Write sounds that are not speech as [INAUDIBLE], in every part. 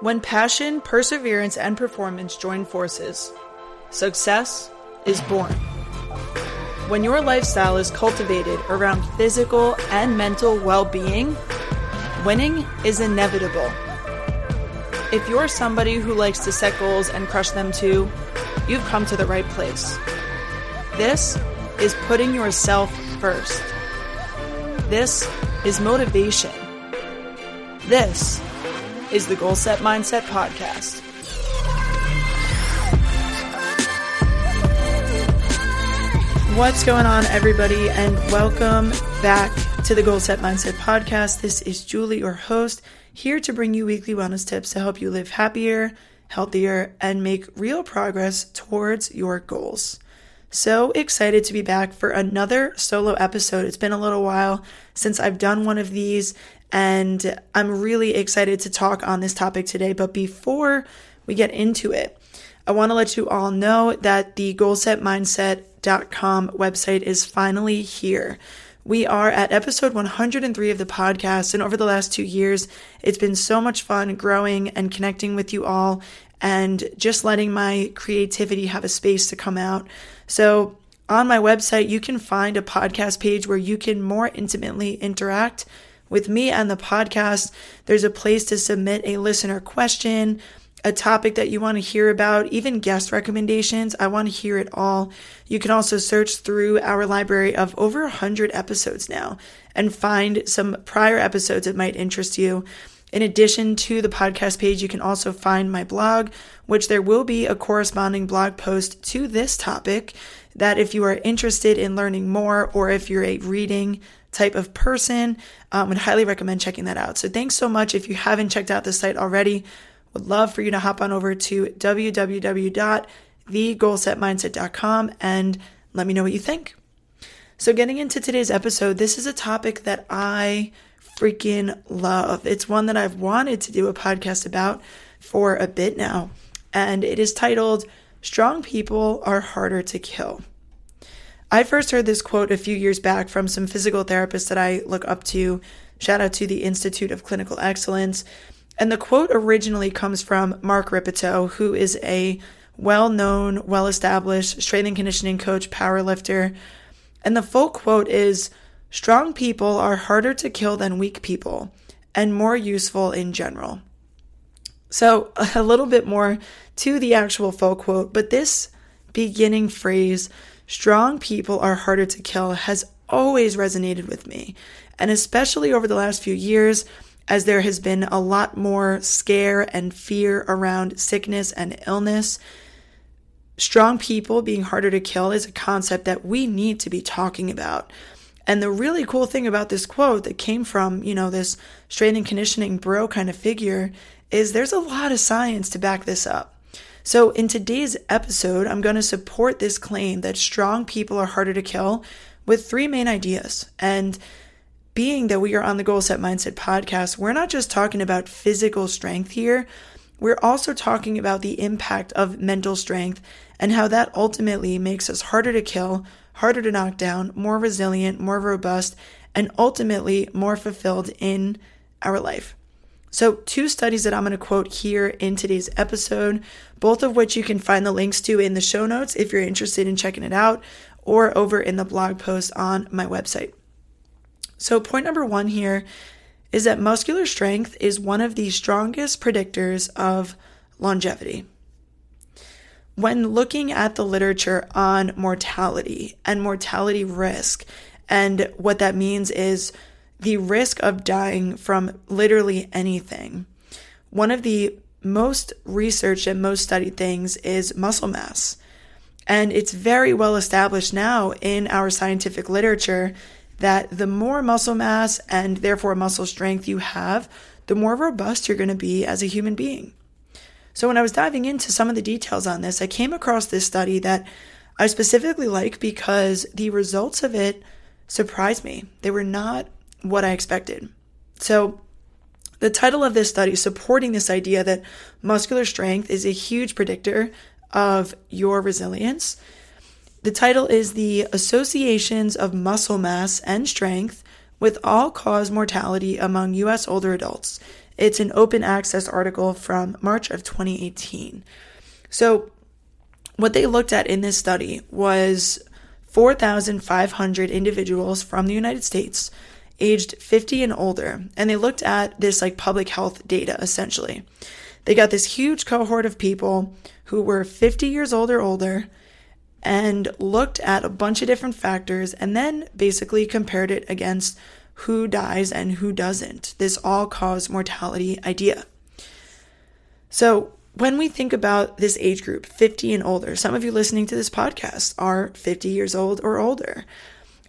When passion, perseverance, and performance join forces, success is born. When your lifestyle is cultivated around physical and mental well being, winning is inevitable. If you're somebody who likes to set goals and crush them too, you've come to the right place. This is putting yourself first. This is motivation. This is the Goal Set Mindset Podcast. What's going on, everybody, and welcome back to the Goal Set Mindset Podcast. This is Julie, your host, here to bring you weekly wellness tips to help you live happier, healthier, and make real progress towards your goals. So excited to be back for another solo episode. It's been a little while since I've done one of these, and I'm really excited to talk on this topic today. But before we get into it, I want to let you all know that the goalsetmindset.com website is finally here. We are at episode 103 of the podcast, and over the last two years, it's been so much fun growing and connecting with you all and just letting my creativity have a space to come out. So, on my website, you can find a podcast page where you can more intimately interact with me and the podcast. There's a place to submit a listener question, a topic that you want to hear about, even guest recommendations. I want to hear it all. You can also search through our library of over 100 episodes now and find some prior episodes that might interest you. In addition to the podcast page, you can also find my blog, which there will be a corresponding blog post to this topic. That if you are interested in learning more or if you're a reading type of person, um, would highly recommend checking that out. So thanks so much. If you haven't checked out the site already, would love for you to hop on over to www.thegoalsetmindset.com and let me know what you think. So getting into today's episode, this is a topic that I freaking love. It's one that I've wanted to do a podcast about for a bit now, and it is titled Strong People Are Harder to Kill. I first heard this quote a few years back from some physical therapists that I look up to. Shout out to the Institute of Clinical Excellence. And the quote originally comes from Mark Rippetoe, who is a well known, well established strength and conditioning coach, power lifter. And the full quote is Strong people are harder to kill than weak people and more useful in general. So, [LAUGHS] a little bit more to the actual full quote, but this beginning phrase, strong people are harder to kill, has always resonated with me. And especially over the last few years, as there has been a lot more scare and fear around sickness and illness, strong people being harder to kill is a concept that we need to be talking about. And the really cool thing about this quote that came from, you know, this strength and conditioning bro kind of figure is there's a lot of science to back this up. So in today's episode, I'm going to support this claim that strong people are harder to kill with three main ideas. And being that we are on the Goal Set Mindset podcast, we're not just talking about physical strength here. We're also talking about the impact of mental strength and how that ultimately makes us harder to kill, harder to knock down, more resilient, more robust, and ultimately more fulfilled in our life. So, two studies that I'm going to quote here in today's episode, both of which you can find the links to in the show notes if you're interested in checking it out, or over in the blog post on my website. So, point number one here is that muscular strength is one of the strongest predictors of longevity when looking at the literature on mortality and mortality risk, and what that means is the risk of dying from literally anything, one of the most researched and most studied things is muscle mass. And it's very well established now in our scientific literature that the more muscle mass and therefore muscle strength you have, the more robust you're going to be as a human being. So when I was diving into some of the details on this, I came across this study that I specifically like because the results of it surprised me. They were not what I expected. So the title of this study supporting this idea that muscular strength is a huge predictor of your resilience. The title is The Associations of Muscle Mass and Strength with All Cause Mortality Among U.S. Older Adults It's an open access article from March of 2018. So, what they looked at in this study was 4,500 individuals from the United States aged 50 and older, and they looked at this like public health data essentially. They got this huge cohort of people who were 50 years old or older and looked at a bunch of different factors and then basically compared it against who dies and who doesn't. This all cause mortality idea. So, when we think about this age group, 50 and older, some of you listening to this podcast are 50 years old or older.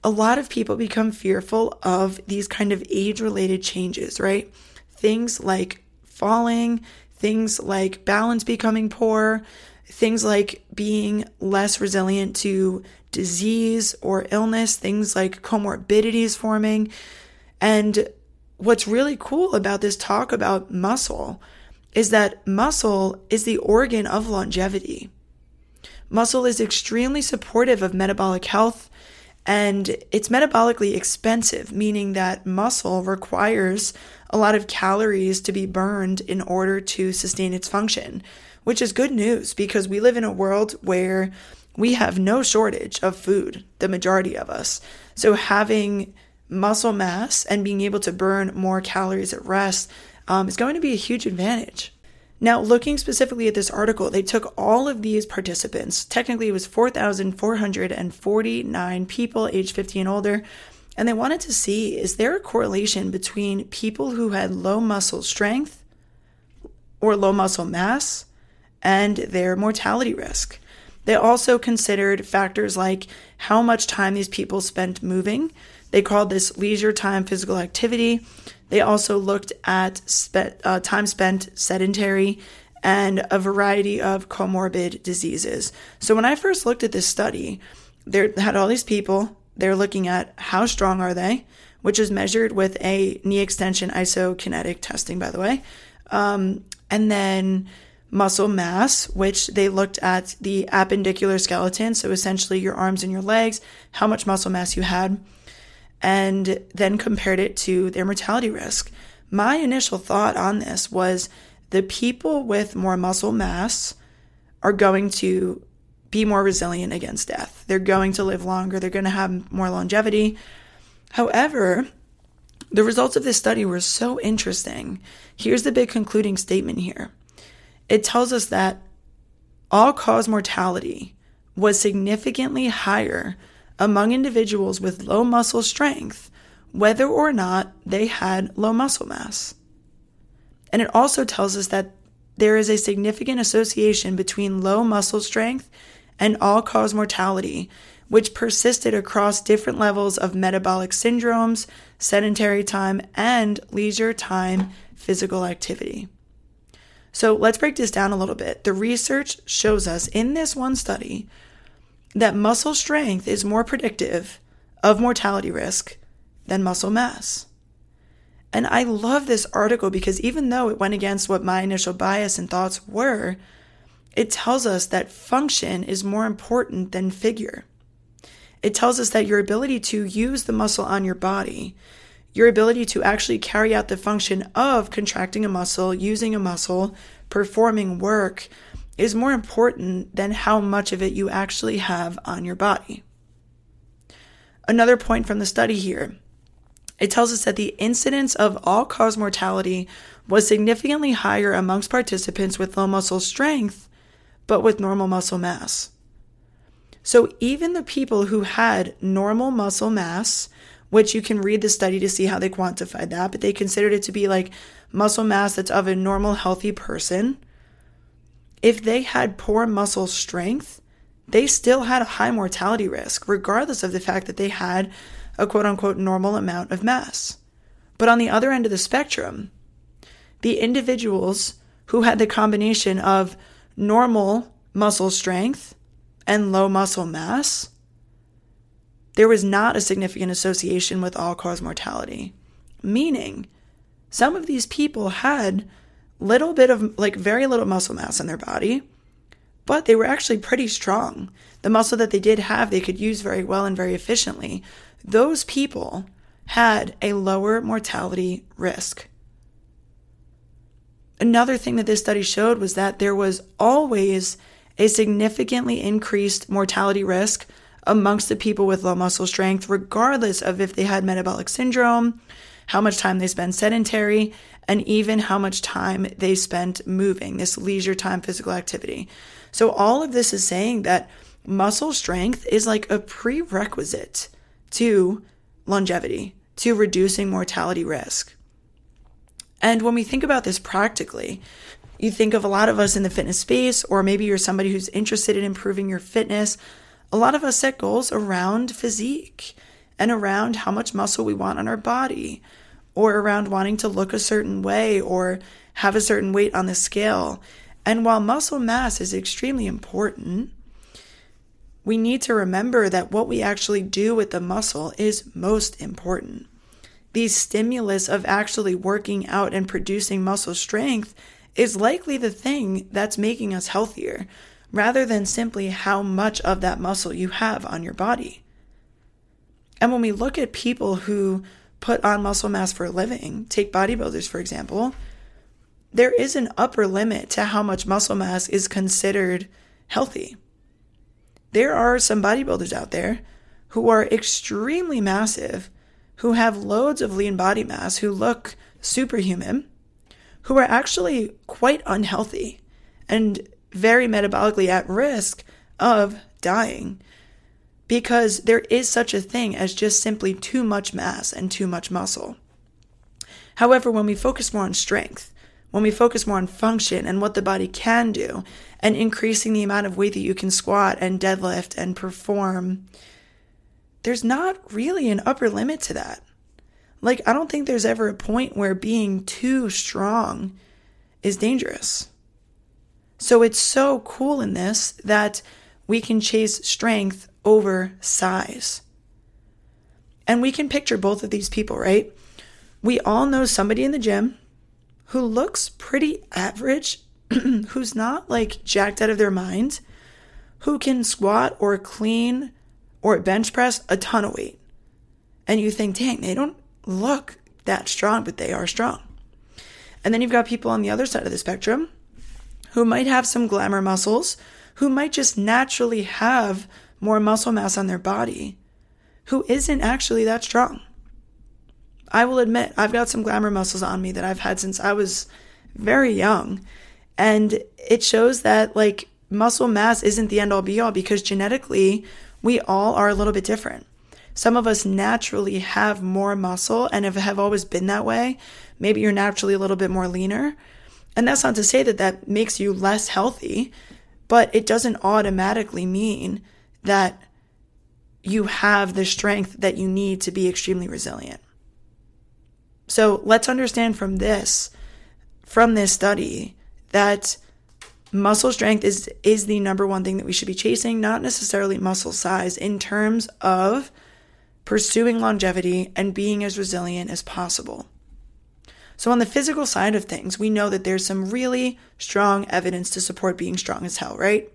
A lot of people become fearful of these kind of age related changes, right? Things like falling, things like balance becoming poor, things like being less resilient to disease or illness, things like comorbidities forming. And what's really cool about this talk about muscle is that muscle is the organ of longevity. Muscle is extremely supportive of metabolic health and it's metabolically expensive, meaning that muscle requires a lot of calories to be burned in order to sustain its function, which is good news because we live in a world where we have no shortage of food, the majority of us. So having muscle mass and being able to burn more calories at rest um, is going to be a huge advantage. Now, looking specifically at this article, they took all of these participants, technically it was 4,449 people age 50 and older, and they wanted to see is there a correlation between people who had low muscle strength or low muscle mass and their mortality risk. They also considered factors like how much time these people spent moving. They called this leisure time physical activity. They also looked at spe- uh, time spent sedentary and a variety of comorbid diseases. So when I first looked at this study, they had all these people. They're looking at how strong are they, which is measured with a knee extension isokinetic testing, by the way. Um, and then muscle mass, which they looked at the appendicular skeleton, so essentially your arms and your legs, how much muscle mass you had and then compared it to their mortality risk. My initial thought on this was the people with more muscle mass are going to be more resilient against death. They're going to live longer, they're going to have more longevity. However, the results of this study were so interesting. Here's the big concluding statement here it tells us that all cause mortality was significantly higher among individuals with low muscle strength, whether or not they had low muscle mass. And it also tells us that there is a significant association between low muscle strength and all cause mortality, which persisted across different levels of metabolic syndromes, sedentary time, and leisure time physical activity. So let's break this down a little bit. The research shows us in this one study that muscle strength is more predictive of mortality risk than muscle mass. And I love this article because even though it went against what my initial bias and thoughts were, it tells us that function is more important than figure. It tells us that your ability to use the muscle on your body, your ability to actually carry out the function of contracting a muscle, using a muscle, performing work, is more important than how much of it you actually have on your body. Another point from the study here it tells us that the incidence of all cause mortality was significantly higher amongst participants with low muscle strength, but with normal muscle mass. So even the people who had normal muscle mass, which you can read the study to see how they quantified that, but they considered it to be like muscle mass that's of a normal, healthy person, if they had poor muscle strength, they still had a high mortality risk, regardless of the fact that they had a quote unquote normal amount of mass. But on the other end of the spectrum, the individuals who had the combination of normal muscle strength and low muscle mass, there was not a significant association with all cause mortality. Meaning, some of these people had little bit of like very little muscle mass in their body, but they were actually pretty strong. The muscle that they did have, they could use very well and very efficiently. Those people had a lower mortality risk. Another thing that this study showed was that there was always a significantly increased mortality risk amongst the people with low muscle strength, regardless of if they had metabolic syndrome, how much time they spend sedentary, and even how much time they spent moving, this leisure time physical activity. So, all of this is saying that muscle strength is like a prerequisite to longevity, to reducing mortality risk. And when we think about this practically, you think of a lot of us in the fitness space, or maybe you're somebody who's interested in improving your fitness. A lot of us set goals around physique and around how much muscle we want on our body, or around wanting to look a certain way or have a certain weight on the scale. And while muscle mass is extremely important, we need to remember that what we actually do with the muscle is most important. The stimulus of actually working out and producing muscle strength is likely the thing that's making us healthier rather than simply how much of that muscle you have on your body. And when we look at people who put on muscle mass for a living, take bodybuilders for example, there is an upper limit to how much muscle mass is considered healthy. There are some bodybuilders out there who are extremely massive, who have loads of lean body mass, who look superhuman, who are actually quite unhealthy and very metabolically at risk of dying because there is such a thing as just simply too much mass and too much muscle. However, when we focus more on strength, when we focus more on function and what the body can do, and increasing the amount of weight that you can squat and deadlift and perform, there's not really an upper limit to that. Like, I don't think there's ever a point where being too strong is dangerous. So it's so cool in this that we can chase strength over size. And we can picture both of these people, right? We all know somebody in the gym who looks pretty average, [CLEARS THROAT] who's not like jacked out of their mind, who can squat or clean or bench press a ton of weight. And you think, dang, they don't look that strong, but they are strong. And then you've got people on the other side of the spectrum who might have some glamour muscles, who might just naturally have more muscle mass on their body, who isn't actually that strong. I will admit, I've got some glamour muscles on me that I've had since I was very young. And it shows that, like, muscle mass isn't the end all be all because genetically, we all are a little bit different. Some of us naturally have more muscle and have, always been that way. Maybe you're naturally a little bit more leaner. And that's not to say that that makes you less healthy, but it doesn't automatically mean that you have the strength that you need to be extremely resilient. So let's understand from this, from this study, that muscle strength is is the number one thing that we should be chasing, not necessarily muscle size in terms of pursuing longevity and being as resilient as possible. So, on the physical side of things, we know that there's some really strong evidence to support being strong as hell, right?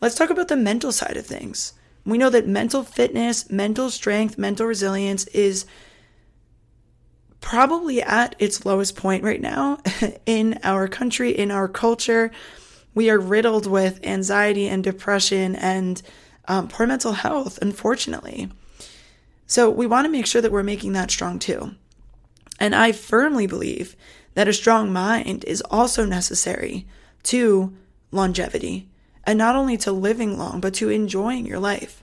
Let's talk about the mental side of things. We know that mental fitness, mental strength, mental resilience is probably at its lowest point right now [LAUGHS] in our country, in our culture. We are riddled with anxiety and depression and um, poor mental health, unfortunately. So we want to make sure that we're making that strong too. And I firmly believe that a strong mind is also necessary to longevity and not only to living long, but to enjoying your life.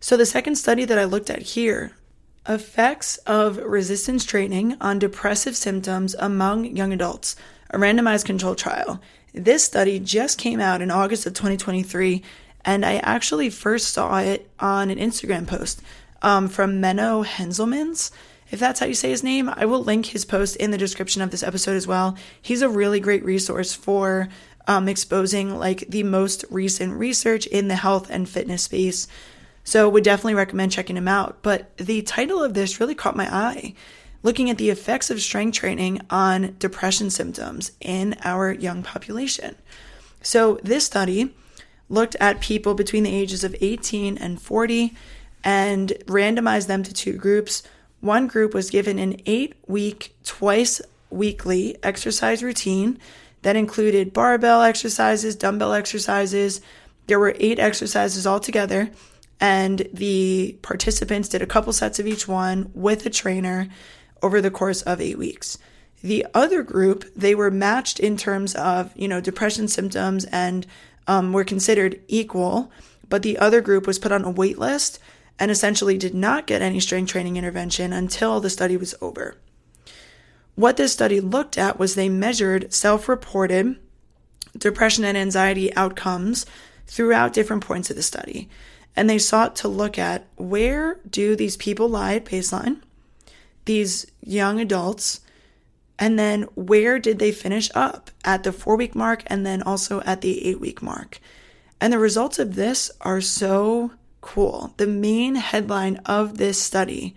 So, the second study that I looked at here effects of resistance training on depressive symptoms among young adults, a randomized controlled trial. This study just came out in August of 2023, and I actually first saw it on an Instagram post um, from Menno Henselmans if that's how you say his name. I will link his post in the description of this episode as well. He's a really great resource for um, exposing like the most recent research in the health and fitness space. So would definitely recommend checking him out. But the title of this really caught my eye, looking at the effects of strength training on depression symptoms in our young population. So this study looked at people between the ages of 18 and 40 and randomized them to two groups one group was given an eight week, twice weekly exercise routine that included barbell exercises, dumbbell exercises. There were eight exercises altogether, and the participants did a couple sets of each one with a trainer over the course of eight weeks. The other group, they were matched in terms of, you know, depression symptoms and um, were considered equal, but the other group was put on a wait list and essentially did not get any strength training intervention until the study was over. What this study looked at was they measured self reported depression and anxiety outcomes throughout different points of the study. And they sought to look at where do these people lie at baseline, these young adults, and then where did they finish up at the four week mark and then also at the eight week mark. And the results of this are so cool. The main headline of this study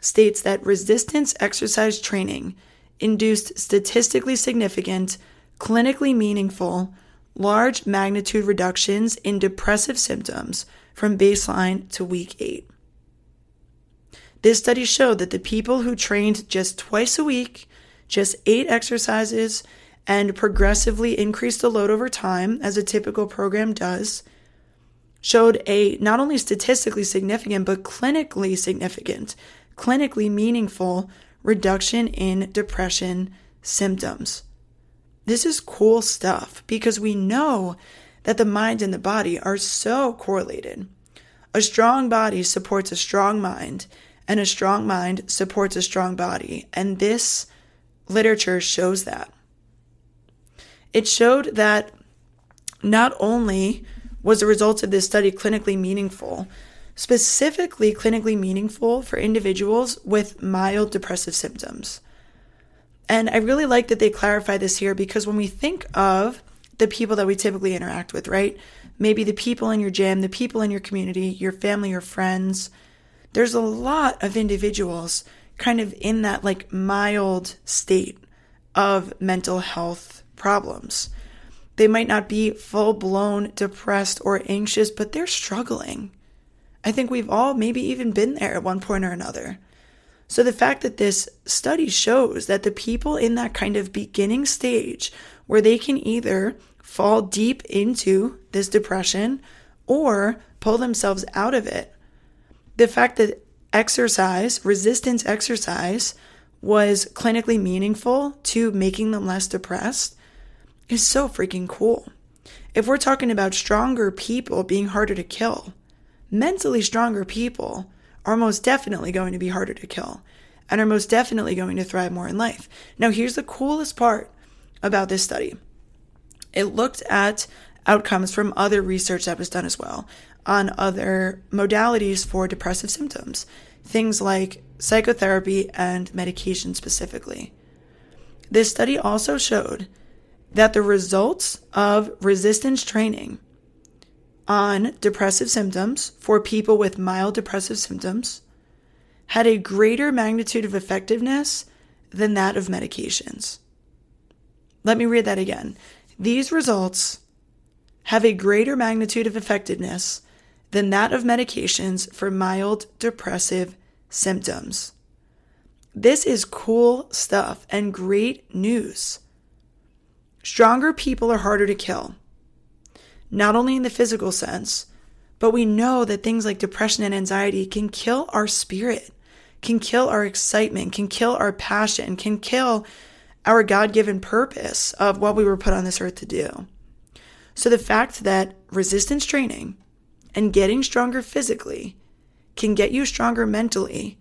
states that resistance exercise training induced statistically significant, clinically meaningful, large magnitude reductions in depressive symptoms from baseline to week eight. This study showed that the people who trained just twice a week, just eight exercises, and progressively increased the load over time, as a typical program does, showed a not only statistically significant, but clinically significant, clinically meaningful reduction in depression symptoms. This is cool stuff because we know that the mind and the body are so correlated. A strong body supports a strong mind, and a strong mind supports a strong body. And this literature shows that. It showed that not only was the results of this study clinically meaningful, specifically clinically meaningful for individuals with mild depressive symptoms. And I really like that they clarify this here because when we think of the people that we typically interact with, right? Maybe the people in your gym, the people in your community, your family your friends, there's a lot of individuals kind of in that like mild state of mental health problems. They might not be full blown depressed or anxious, but they're struggling. I think we've all maybe even been there at one point or another. So the fact that this study shows that the people in that kind of beginning stage where they can either fall deep into this depression or pull themselves out of it, the fact that exercise, resistance exercise, was clinically meaningful to making them less depressed is so freaking cool. If we're talking about stronger people being harder to kill, mentally stronger people are most definitely going to be harder to kill and are most definitely going to thrive more in life. Now, here's the coolest part about this study it looked at outcomes from other research that was done as well on other modalities for depressive symptoms, things like psychotherapy and medication specifically. This study also showed that the results of resistance training on depressive symptoms for people with mild depressive symptoms had a greater magnitude of effectiveness than that of medications. Let me read that again. These results have a greater magnitude of effectiveness than that of medications for mild depressive symptoms. This is cool stuff and great news. Stronger people are harder to kill, not only in the physical sense, but we know that things like depression and anxiety can kill our spirit, can kill our excitement, can kill our passion, can kill our God given purpose of what we were put on this earth to do. So the fact that resistance training and getting stronger physically can get you stronger mentally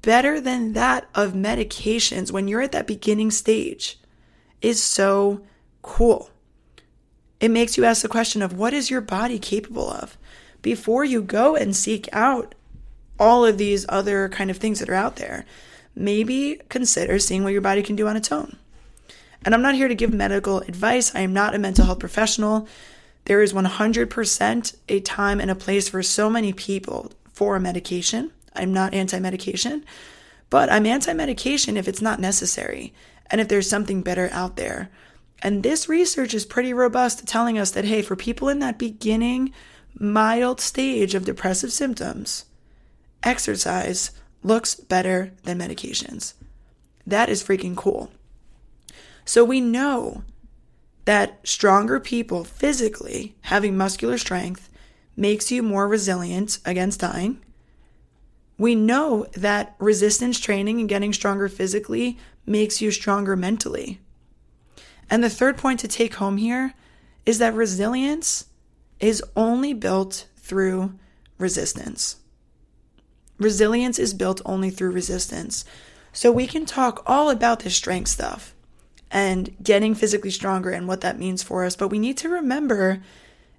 better than that of medications when you're at that beginning stage is so cool. It makes you ask the question of what is your body capable of before you go and seek out all of these other kind of things that are out there. Maybe consider seeing what your body can do on its own. And I'm not here to give medical advice. I am not a mental health professional. There is 100% a time and a place for so many people for medication. I'm not anti medication, but I'm anti medication if it's not necessary and if there's something better out there. And this research is pretty robust, telling us that, hey, for people in that beginning, mild stage of depressive symptoms, exercise looks better than medications. That is freaking cool. So we know that stronger people physically having muscular strength makes you more resilient against dying. We know that resistance training and getting stronger physically makes you stronger mentally. And the third point to take home here is that resilience is only built through resistance. Resilience is built only through resistance. So we can talk all about this strength stuff and getting physically stronger and what that means for us, but we need to remember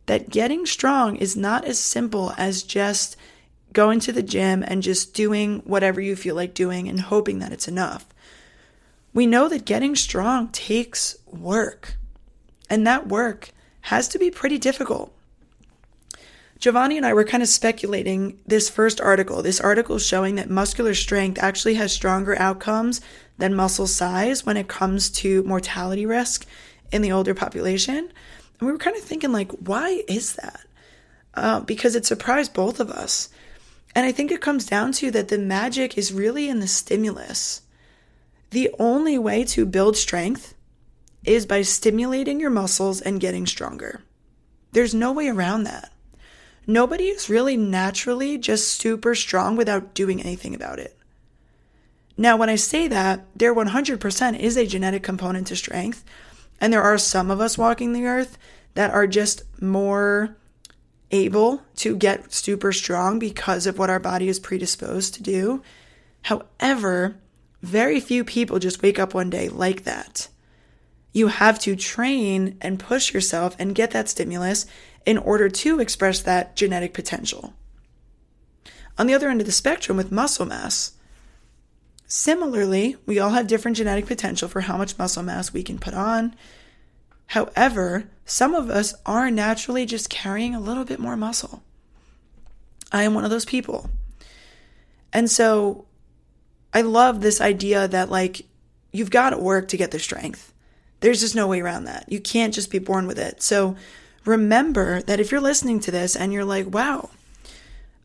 that getting strong is not as simple as just going to the gym and just doing whatever you feel like doing and hoping that it's enough. We know that getting strong takes work, and that work has to be pretty difficult. Giovanni and I were kind of speculating this first article, this article showing that muscular strength actually has stronger outcomes than muscle size when it comes to mortality risk in the older population. And we were kind of thinking, like, why is that? Uh, because it surprised both of us. And I think it comes down to that the magic is really in the stimulus. The only way to build strength is by stimulating your muscles and getting stronger. There's no way around that. Nobody is really naturally just super strong without doing anything about it. Now, when I say that, there 100% is a genetic component to strength, and there are some of us walking the earth that are just more able to get super strong because of what our body is predisposed to do. However, very few people just wake up one day like that. You have to train and push yourself and get that stimulus in order to express that genetic potential. On the other end of the spectrum, with muscle mass, similarly, we all have different genetic potential for how much muscle mass we can put on. However, some of us are naturally just carrying a little bit more muscle. I am one of those people. And so I love this idea that, like, you've got to work to get the strength. There's just no way around that. You can't just be born with it. So, remember that if you're listening to this and you're like, wow,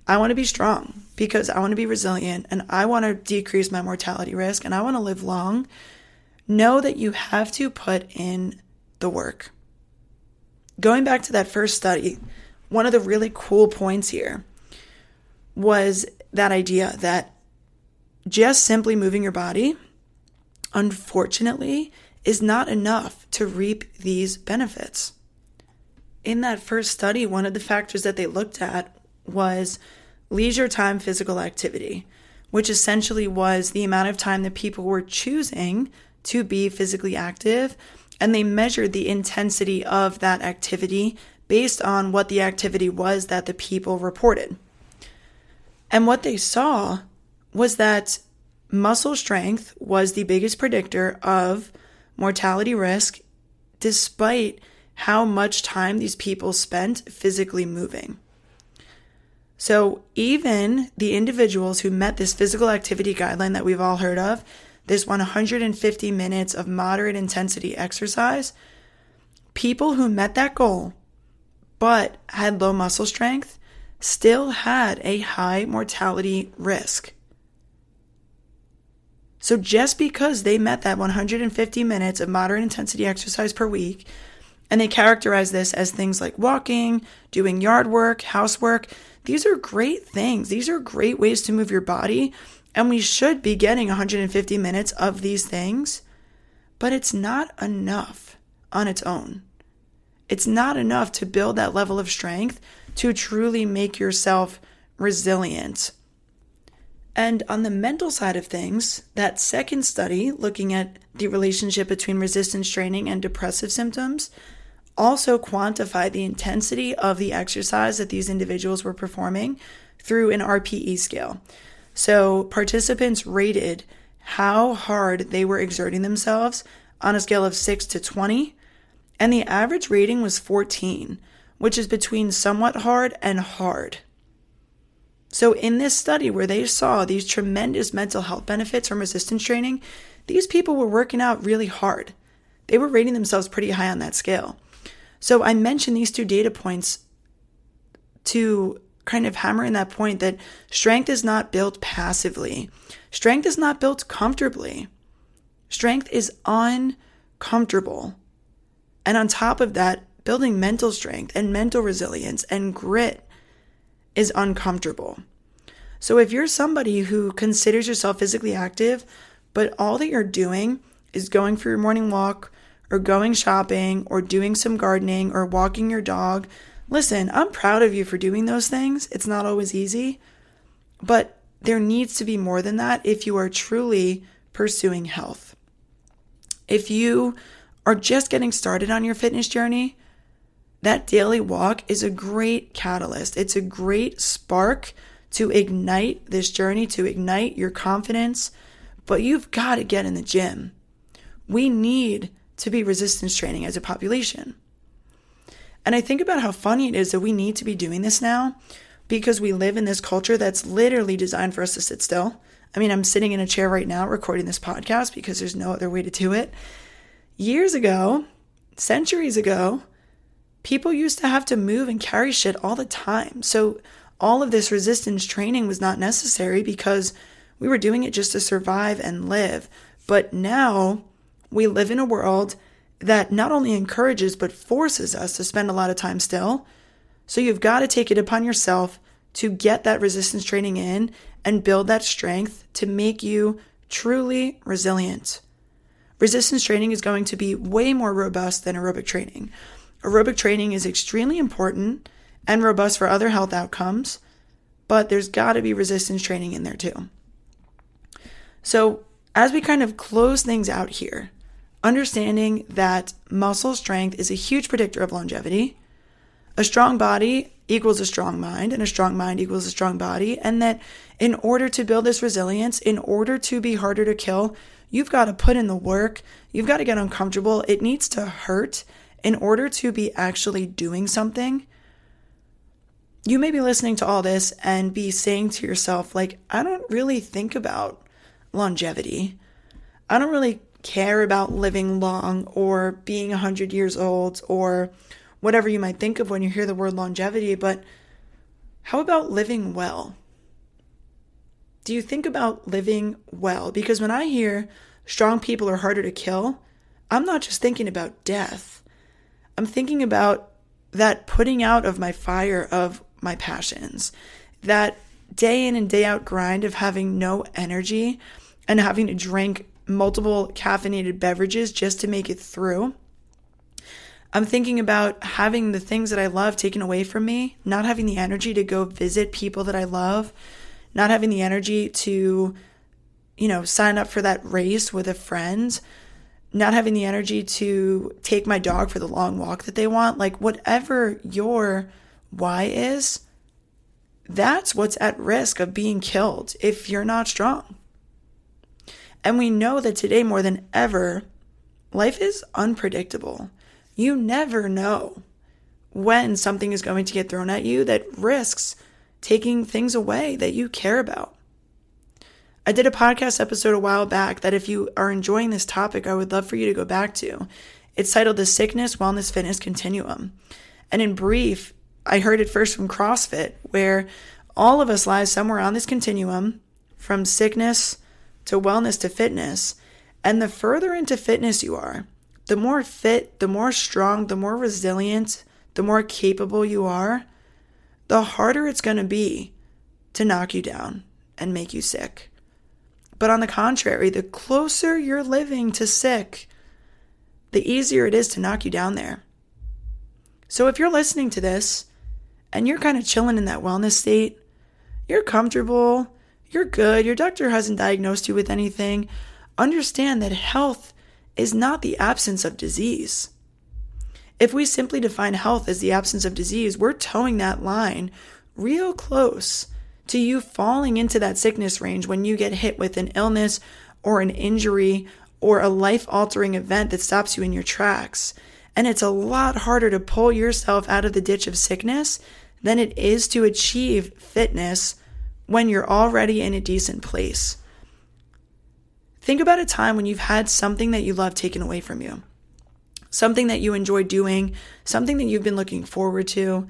I want to be strong because I want to be resilient and I want to decrease my mortality risk and I want to live long, know that you have to put in the work. Going back to that first study, one of the really cool points here was that idea that just simply moving your body, unfortunately, is not enough to reap these benefits in that first study, one of the factors that they looked at was leisure time physical activity, which essentially was the amount of time that people were choosing to be physically active. And they measured the intensity of that activity based on what the activity was that the people reported. And what they saw was that muscle strength was the biggest predictor of mortality risk, despite how much time these people spent physically moving. So, even the individuals who met this physical activity guideline that we've all heard of, this 150 minutes of moderate intensity exercise, people who met that goal but had low muscle strength still had a high mortality risk. So, just because they met that 150 minutes of moderate intensity exercise per week and they characterize this as things like walking, doing yard work, housework. These are great things. These are great ways to move your body. And we should be getting 150 minutes of these things, but it's not enough on its own. It's not enough to build that level of strength to truly make yourself resilient. And on the mental side of things, that second study looking at the relationship between resistance training and depressive symptoms also quantified the intensity of the exercise that these individuals were performing through an RPE scale. So participants rated how hard they were exerting themselves on a scale of 6 to 20, and the average rating was 14, which is between somewhat hard and hard. So, in this study where they saw these tremendous mental health benefits from resistance training, these people were working out really hard. They were rating themselves pretty high on that scale. So I mentioned these two data points to kind of hammer in that point that strength is not built passively. Strength is not built comfortably. Strength is uncomfortable. And on top of that, building mental strength and mental resilience and grit is uncomfortable. So if you're somebody who considers yourself physically active, but all that you're doing is going for your morning walk or going shopping or doing some gardening or walking your dog, listen, I'm proud of you for doing those things. It's not always easy, but there needs to be more than that if you are truly pursuing health. If you are just getting started on your fitness journey, that daily walk is a great catalyst. It's a great spark to ignite this journey, to ignite your confidence. But you've got to get in the gym. We need to be resistance training as a population. And I think about how funny it is that we need to be doing this now because we live in this culture that's literally designed for us to sit still. I mean, I'm sitting in a chair right now recording this podcast because there's no other way to do it. Years ago, centuries ago, people used to have to move and carry shit all the time. So all of this resistance training was not necessary because we were doing it just to survive and live. But now we live in a world that not only encourages but forces us to spend a lot of time still. So you've got to take it upon yourself to get that resistance training in and build that strength to make you truly resilient. Resistance training is going to be way more robust than aerobic training. Aerobic training is extremely important and robust for other health outcomes, but there's got to be resistance training in there too. So, as we kind of close things out here, understanding that muscle strength is a huge predictor of longevity, a strong body equals a strong mind, and a strong mind equals a strong body, and that in order to build this resilience, in order to be harder to kill, you've got to put in the work, you've got to get uncomfortable, it needs to hurt in order to be actually doing something, you may be listening to all this and be saying to yourself, like, I don't really think about longevity. I don't really care about living long or being 100 years old or whatever you might think of when you hear the word longevity, but how about living well? Do you think about living well? Because when I hear strong people are harder to kill, I'm not just thinking about death. I'm thinking about that putting out of my fire of my passions, that day in and day out grind of having no energy and having to drink multiple caffeinated beverages just to make it through. I'm thinking about having the things that I love taken away from me, not having the energy to go visit people that I love, not having the energy to, you know, sign up for that race with a friend, not having the energy to take my dog for the long walk that they want, like whatever your why is, that's what's at risk of being killed if you're not strong. And we know that today more than ever, life is unpredictable. You never know when something is going to get thrown at you that risks taking things away that you care about. I did a podcast episode a while back that if you are enjoying this topic, I would love for you to go back to. It's titled The Sickness, Wellness, Fitness Continuum. And in brief, I heard it first from CrossFit, where all of us lie somewhere on this continuum from sickness to wellness to fitness. And the further into fitness you are, the more fit, the more strong, the more resilient, the more capable you are, the harder it's going to be to knock you down and make you sick. But on the contrary, the closer you're living to sick, the easier it is to knock you down there. So if you're listening to this and you're kind of chilling in that wellness state, you're comfortable, you're good, your doctor hasn't diagnosed you with anything, understand that health is not the absence of disease. If we simply define health as the absence of disease, we're toeing that line real close to you falling into that sickness range when you get hit with an illness or an injury or a life altering event that stops you in your tracks. And it's a lot harder to pull yourself out of the ditch of sickness than it is to achieve fitness when you're already in a decent place. Think about a time when you've had something that you love taken away from you, something that you enjoy doing, something that you've been looking forward to,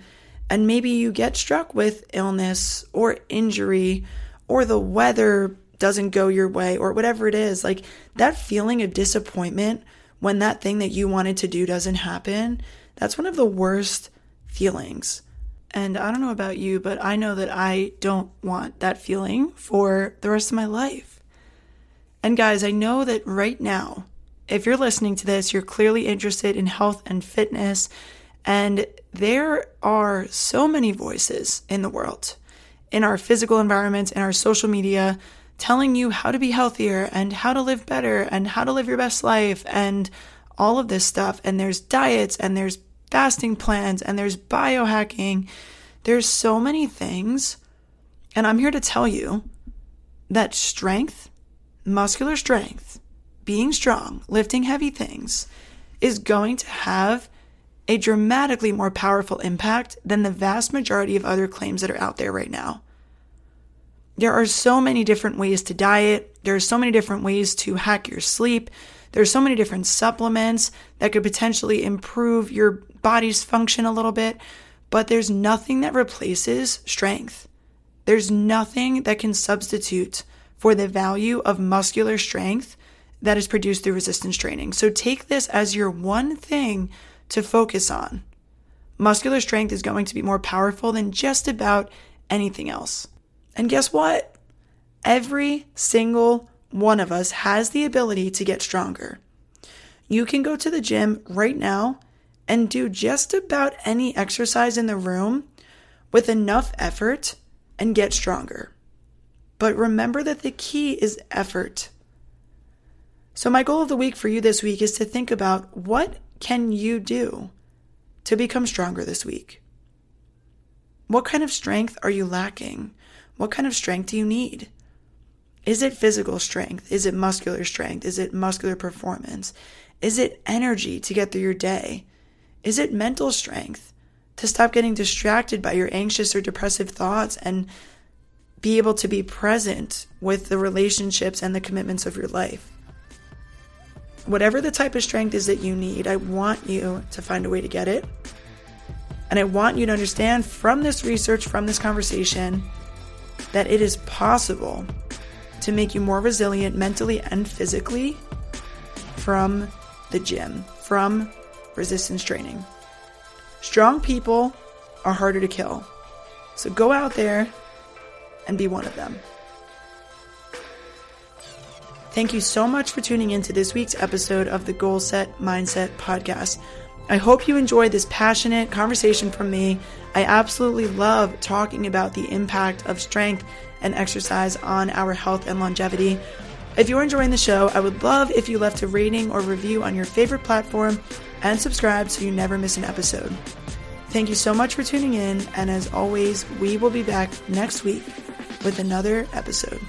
and maybe you get struck with illness or injury or the weather doesn't go your way or whatever it is. Like that feeling of disappointment when that thing that you wanted to do doesn't happen, that's one of the worst feelings. And I don't know about you, but I know that I don't want that feeling for the rest of my life. And guys, I know that right now, if you're listening to this, you're clearly interested in health and fitness. And there are so many voices in the world, in our physical environments, in our social media, telling you how to be healthier and how to live better and how to live your best life and all of this stuff. And there's diets and there's fasting plans and there's biohacking. There's so many things. And I'm here to tell you that strength, muscular strength, being strong, lifting heavy things is going to have a dramatically more powerful impact than the vast majority of other claims that are out there right now. There are so many different ways to diet. There are so many different ways to hack your sleep. There's so many different supplements that could potentially improve your body's function a little bit, but there's nothing that replaces strength. There's nothing that can substitute for the value of muscular strength that is produced through resistance training. So take this as your one thing to focus on. Muscular strength is going to be more powerful than just about anything else. And guess what? Every single one of us has the ability to get stronger. You can go to the gym right now and do just about any exercise in the room with enough effort and get stronger. But remember that the key is effort. So, my goal of the week for you this week is to think about what can you do to become stronger this week? What kind of strength are you lacking? What kind of strength do you need? Is it physical strength? Is it muscular strength? Is it muscular performance? Is it energy to get through your day? Is it mental strength to stop getting distracted by your anxious or depressive thoughts and be able to be present with the relationships and the commitments of your life? Whatever the type of strength is that you need, I want you to find a way to get it. And I want you to understand from this research, from this conversation, that it is possible to make you more resilient mentally and physically from the gym, from resistance training. Strong people are harder to kill. So go out there and be one of them. Thank you so much for tuning in to this week's episode of the Goal Set Mindset podcast. I hope you enjoyed this passionate conversation from me. I absolutely love talking about the impact of strength and exercise on our health and longevity. If you're enjoying the show, I would love if you left a rating or review on your favorite platform and subscribe so you never miss an episode. Thank you so much for tuning in, and as always, we will be back next week with another episode.